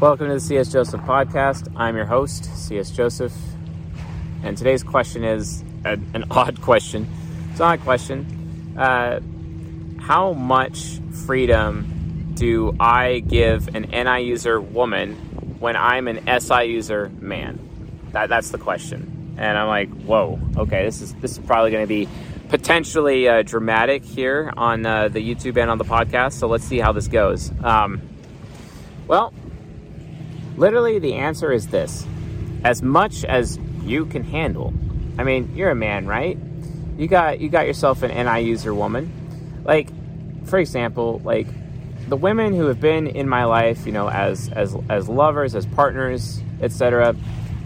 Welcome to the CS Joseph podcast. I'm your host, CS Joseph, and today's question is a, an odd question. It's not a question. Uh, how much freedom do I give an NI user woman when I'm an SI user man? That, that's the question. And I'm like, whoa, okay, this is this is probably going to be potentially uh, dramatic here on uh, the YouTube and on the podcast. So let's see how this goes. Um, well, literally, the answer is this: as much as you can handle. I mean, you're a man, right? You got you got yourself an NI user woman. Like, for example, like the women who have been in my life, you know, as as as lovers, as partners, etc.,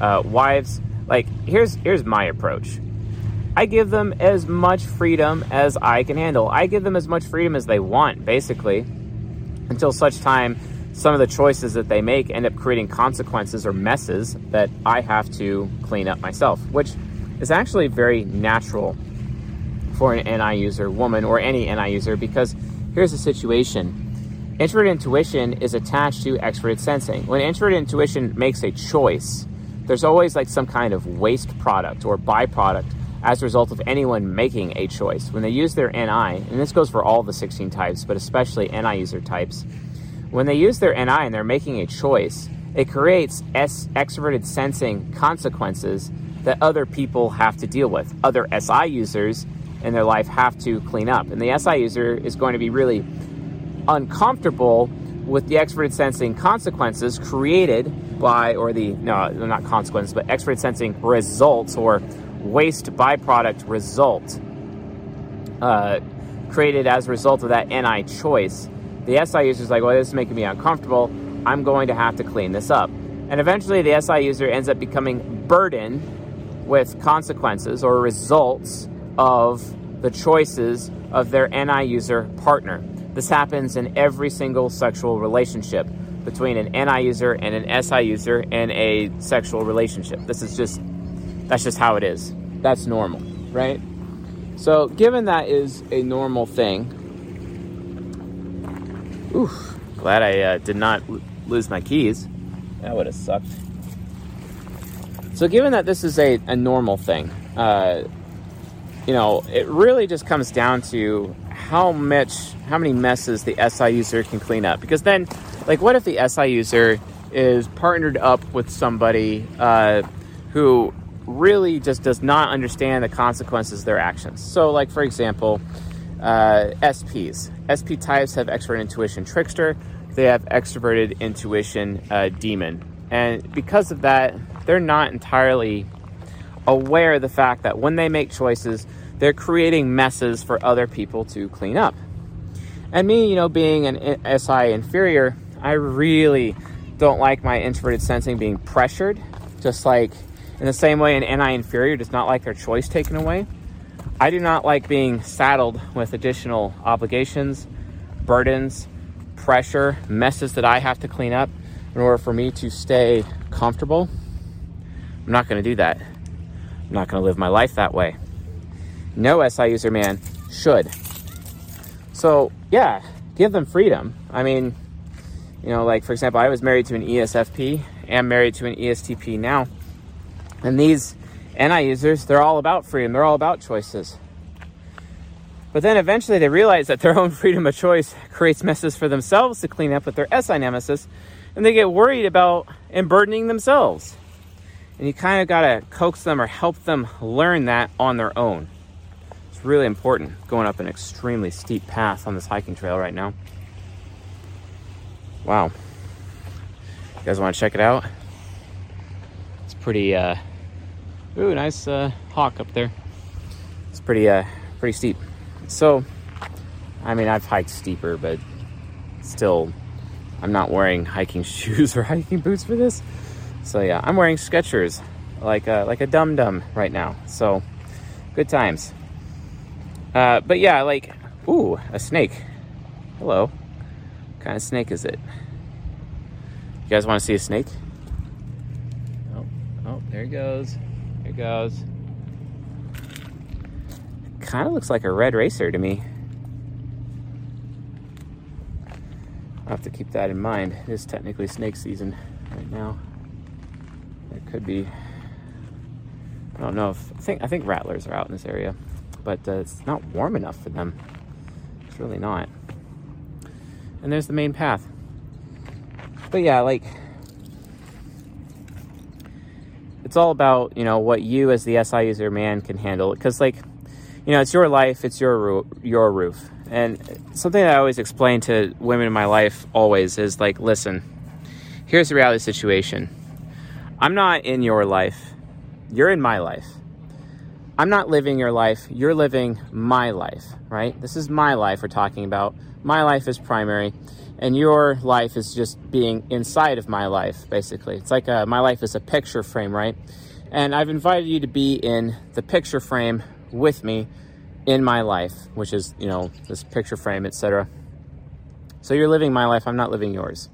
uh, wives. Like, here's here's my approach. I give them as much freedom as I can handle. I give them as much freedom as they want, basically, until such time some of the choices that they make end up creating consequences or messes that I have to clean up myself, which is actually very natural for an NI user, woman, or any NI user, because here's the situation. Introverted intuition is attached to extroverted sensing. When introverted intuition makes a choice, there's always like some kind of waste product or byproduct as a result of anyone making a choice. When they use their NI, and this goes for all the 16 types, but especially NI user types, when they use their NI and they're making a choice, it creates S- extroverted sensing consequences that other people have to deal with. Other SI users in their life have to clean up. And the SI user is going to be really uncomfortable with the extroverted sensing consequences created by, or the, no, not consequences, but extroverted sensing results or waste byproduct result uh, created as a result of that NI choice. The SI user is like, well, this is making me uncomfortable. I'm going to have to clean this up. And eventually, the SI user ends up becoming burdened with consequences or results of the choices of their NI user partner. This happens in every single sexual relationship between an NI user and an SI user in a sexual relationship. This is just, that's just how it is. That's normal, right? So, given that is a normal thing, oof, glad I uh, did not l- lose my keys. That would have sucked. So, given that this is a, a normal thing, uh, you know, it really just comes down to how much, how many messes the SI user can clean up. Because then, like, what if the SI user is partnered up with somebody uh, who really just does not understand the consequences of their actions? So, like, for example, uh, SPs. SP types have extroverted intuition trickster, they have extroverted intuition uh, demon. And because of that, they're not entirely aware of the fact that when they make choices, they're creating messes for other people to clean up. And me, you know, being an SI inferior, I really don't like my introverted sensing being pressured, just like in the same way an NI inferior does not like their choice taken away. I do not like being saddled with additional obligations, burdens, pressure, messes that I have to clean up in order for me to stay comfortable. I'm not going to do that. I'm not going to live my life that way. No SI user man should. So, yeah, give them freedom. I mean, you know, like for example, I was married to an ESFP, am married to an ESTP now. And these NI users, they're all about freedom, they're all about choices. But then eventually they realize that their own freedom of choice creates messes for themselves to clean up with their SI nemesis, and they get worried about emburdening themselves. And you kind of got to coax them or help them learn that on their own. Really important going up an extremely steep path on this hiking trail right now. Wow. You guys want to check it out? It's pretty, uh, ooh, nice uh, hawk up there. It's pretty, uh, pretty steep. So, I mean, I've hiked steeper, but still, I'm not wearing hiking shoes or hiking boots for this. So yeah, I'm wearing Skechers, like a, like a dum dum right now. So, good times. Uh, but yeah, like, ooh, a snake. Hello. What kind of snake is it? You guys want to see a snake? Oh, oh, there he goes. There he goes. Kind of looks like a red racer to me. I'll have to keep that in mind. It is technically snake season right now. It could be. I don't know if I think I think rattlers are out in this area, but uh, it's not warm enough for them. It's really not. And there's the main path. But yeah, like it's all about you know what you as the SI user man can handle because like you know it's your life, it's your roo- your roof, and something I always explain to women in my life always is like, listen, here's the reality situation. I'm not in your life. You're in my life. I'm not living your life. You're living my life, right? This is my life we're talking about. My life is primary, and your life is just being inside of my life, basically. It's like a, my life is a picture frame, right? And I've invited you to be in the picture frame with me in my life, which is, you know, this picture frame, etc. So you're living my life, I'm not living yours.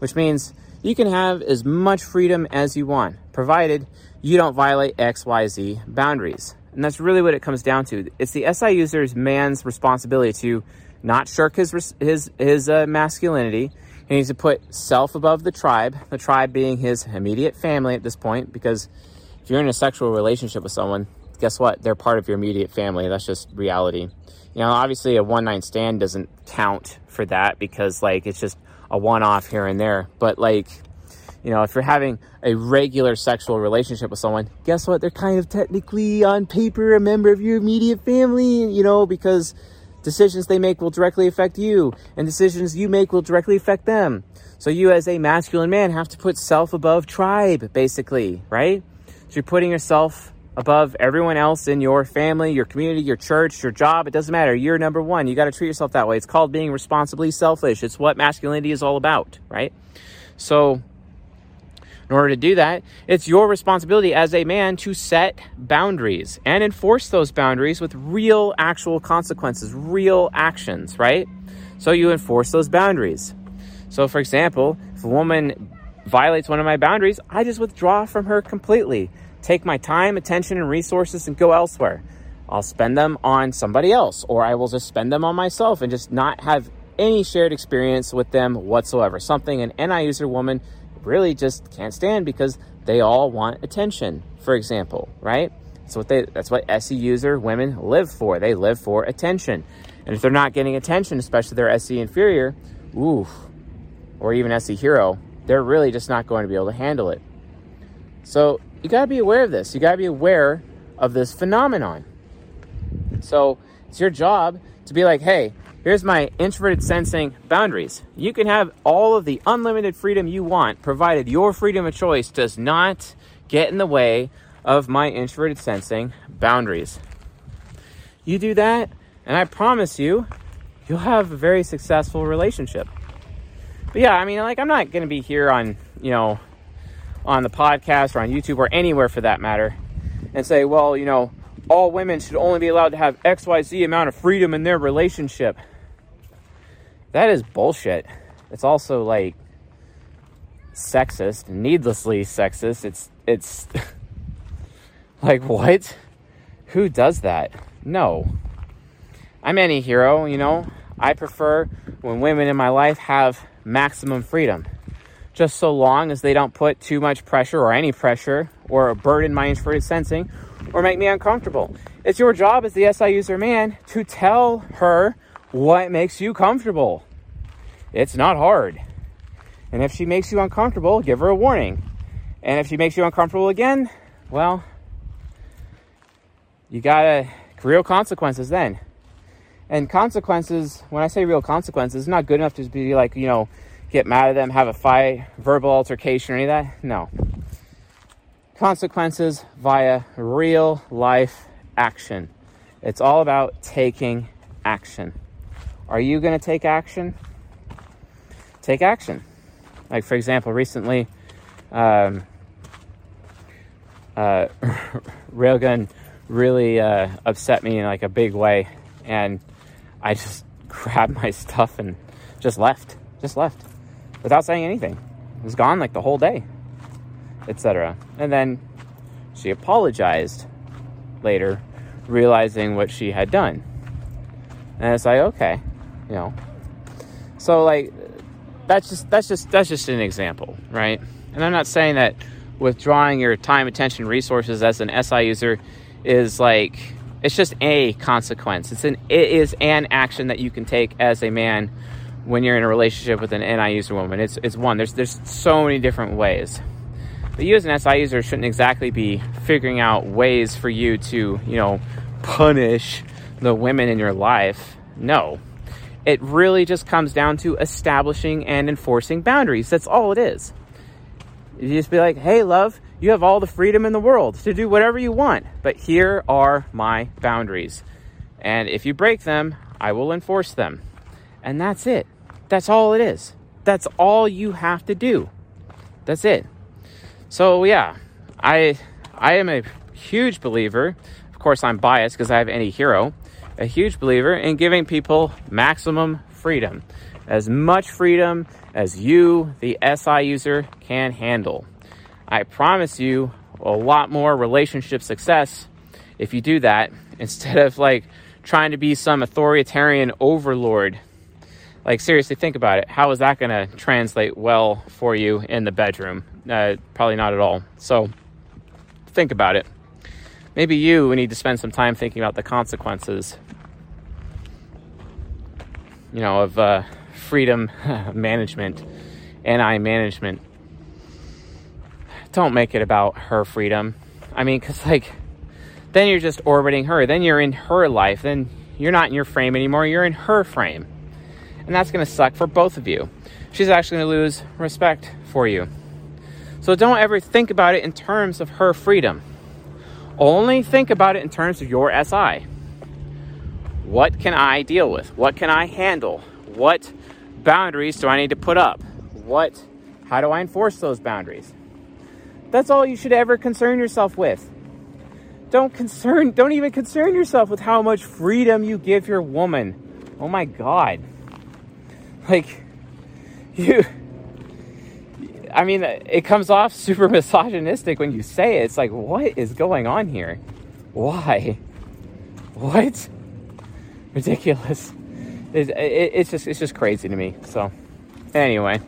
Which means you can have as much freedom as you want, provided you don't violate XYZ boundaries. And that's really what it comes down to. It's the SI user's man's responsibility to not shirk his his his uh, masculinity. He needs to put self above the tribe, the tribe being his immediate family at this point, because if you're in a sexual relationship with someone, guess what? They're part of your immediate family. That's just reality. You know, obviously a one night stand doesn't count for that because like it's just a one off here and there. But like, you know, if you're having a regular sexual relationship with someone, guess what? They're kind of technically on paper a member of your immediate family, you know, because decisions they make will directly affect you and decisions you make will directly affect them. So you as a masculine man have to put self above tribe, basically, right? So you're putting yourself above everyone else in your family, your community, your church, your job. It doesn't matter. You're number one. You got to treat yourself that way. It's called being responsibly selfish. It's what masculinity is all about, right? So, in order to do that, it's your responsibility as a man to set boundaries and enforce those boundaries with real, actual consequences, real actions, right? So, you enforce those boundaries. So, for example, if a woman violates one of my boundaries, I just withdraw from her completely take my time, attention, and resources and go elsewhere. I'll spend them on somebody else, or I will just spend them on myself and just not have any shared experience with them whatsoever. Something an NI user woman really just can't stand because they all want attention, for example, right? That's what they that's what SE user women live for. They live for attention. And if they're not getting attention, especially their SE inferior, ooh, or even SE hero, they're really just not going to be able to handle it. So you got to be aware of this. You got to be aware of this phenomenon. So it's your job to be like, hey, here's my introverted sensing boundaries. You can have all of the unlimited freedom you want, provided your freedom of choice does not get in the way of my introverted sensing boundaries. You do that, and I promise you, you'll have a very successful relationship. But yeah, I mean, like, I'm not going to be here on, you know, on the podcast or on YouTube or anywhere for that matter and say, well, you know, all women should only be allowed to have XYZ amount of freedom in their relationship. That is bullshit. It's also like sexist, needlessly sexist. It's it's like what? Who does that? No. I'm NI hero, you know. I prefer when women in my life have maximum freedom just so long as they don't put too much pressure or any pressure or burden my introverted sensing or make me uncomfortable. It's your job as the SI user man to tell her what makes you comfortable. It's not hard. And if she makes you uncomfortable, give her a warning. And if she makes you uncomfortable again, well, you gotta real consequences then. And consequences, when I say real consequences, not good enough to be like, you know, get mad at them, have a fight, verbal altercation, or any of that. No. Consequences via real life action. It's all about taking action. Are you going to take action? Take action. Like, for example, recently, um, uh, Railgun really uh, upset me in like a big way, and I just grabbed my stuff and just left. Just left without saying anything. It was gone like the whole day, etc. And then She apologized later, realizing what she had done. And it's like, okay, you know. So like that's just that's just that's just an example, right? And I'm not saying that withdrawing your time, attention, resources as an SI user is like it's just a consequence. It's an it is an action that you can take as a man when you're in a relationship with an NI user woman. It's it's one. There's there's so many different ways. But you as an SI user shouldn't exactly be figuring out ways for you to, you know, punish the women in your life. No. It really just comes down to establishing and enforcing boundaries. That's all it is. You just be like, hey, love, you have all the freedom in the world to do whatever you want, but here are my boundaries. And if you break them, I will enforce them. And that's it. That's all it is. That's all you have to do. That's it. So yeah, I I am a huge believer. Of course, I'm biased because I have NI hero. A huge believer in giving people maximum freedom, as much freedom as you, the SI user, can handle. I promise you a lot more relationship success if you do that instead of like trying to be some authoritarian overlord. Like, seriously, think about it. How is that going to translate well for you in the bedroom? Uh, probably not at all. So, think about it. Maybe you need to spend some time thinking about the consequences, you know, of uh, freedom management, NI management. Don't make it about her freedom. I mean, because, like, then you're just orbiting her. Then you're in her life. Then you're not in your frame anymore. You're in her frame. And that's going to suck for both of you. She's actually going to lose respect for you. So don't ever think about it in terms of her freedom. Only think about it in terms of your SI. What can I deal with? What can I handle? What boundaries do I need to put up? What how do I enforce those boundaries? That's all you should ever concern yourself with. Don't concern don't even concern yourself with how much freedom you give your woman. Oh my god. Like you I mean, it comes off super misogynistic when you say it. It's like, what is going on here? Why? What? Ridiculous. It's, it's just it's just crazy to me. So, anyway,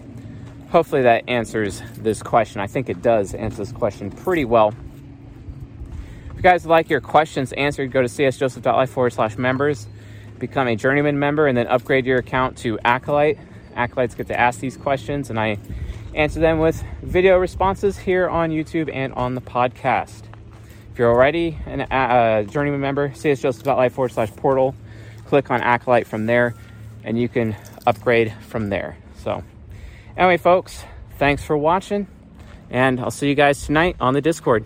hopefully that answers this question. I think it does answer this question pretty well. If you guys like your questions answered, go to csjoseph.life forward slash members, become a journeyman member, and then upgrade your account to Acolyte. Acolytes get to ask these questions, and I answer them with video responses here on YouTube and on the podcast. If you're already a uh, journeyman member, csjoseph.life forward slash portal, click on Acolyte from there, and you can upgrade from there. So, anyway, folks, thanks for watching, and I'll see you guys tonight on the Discord.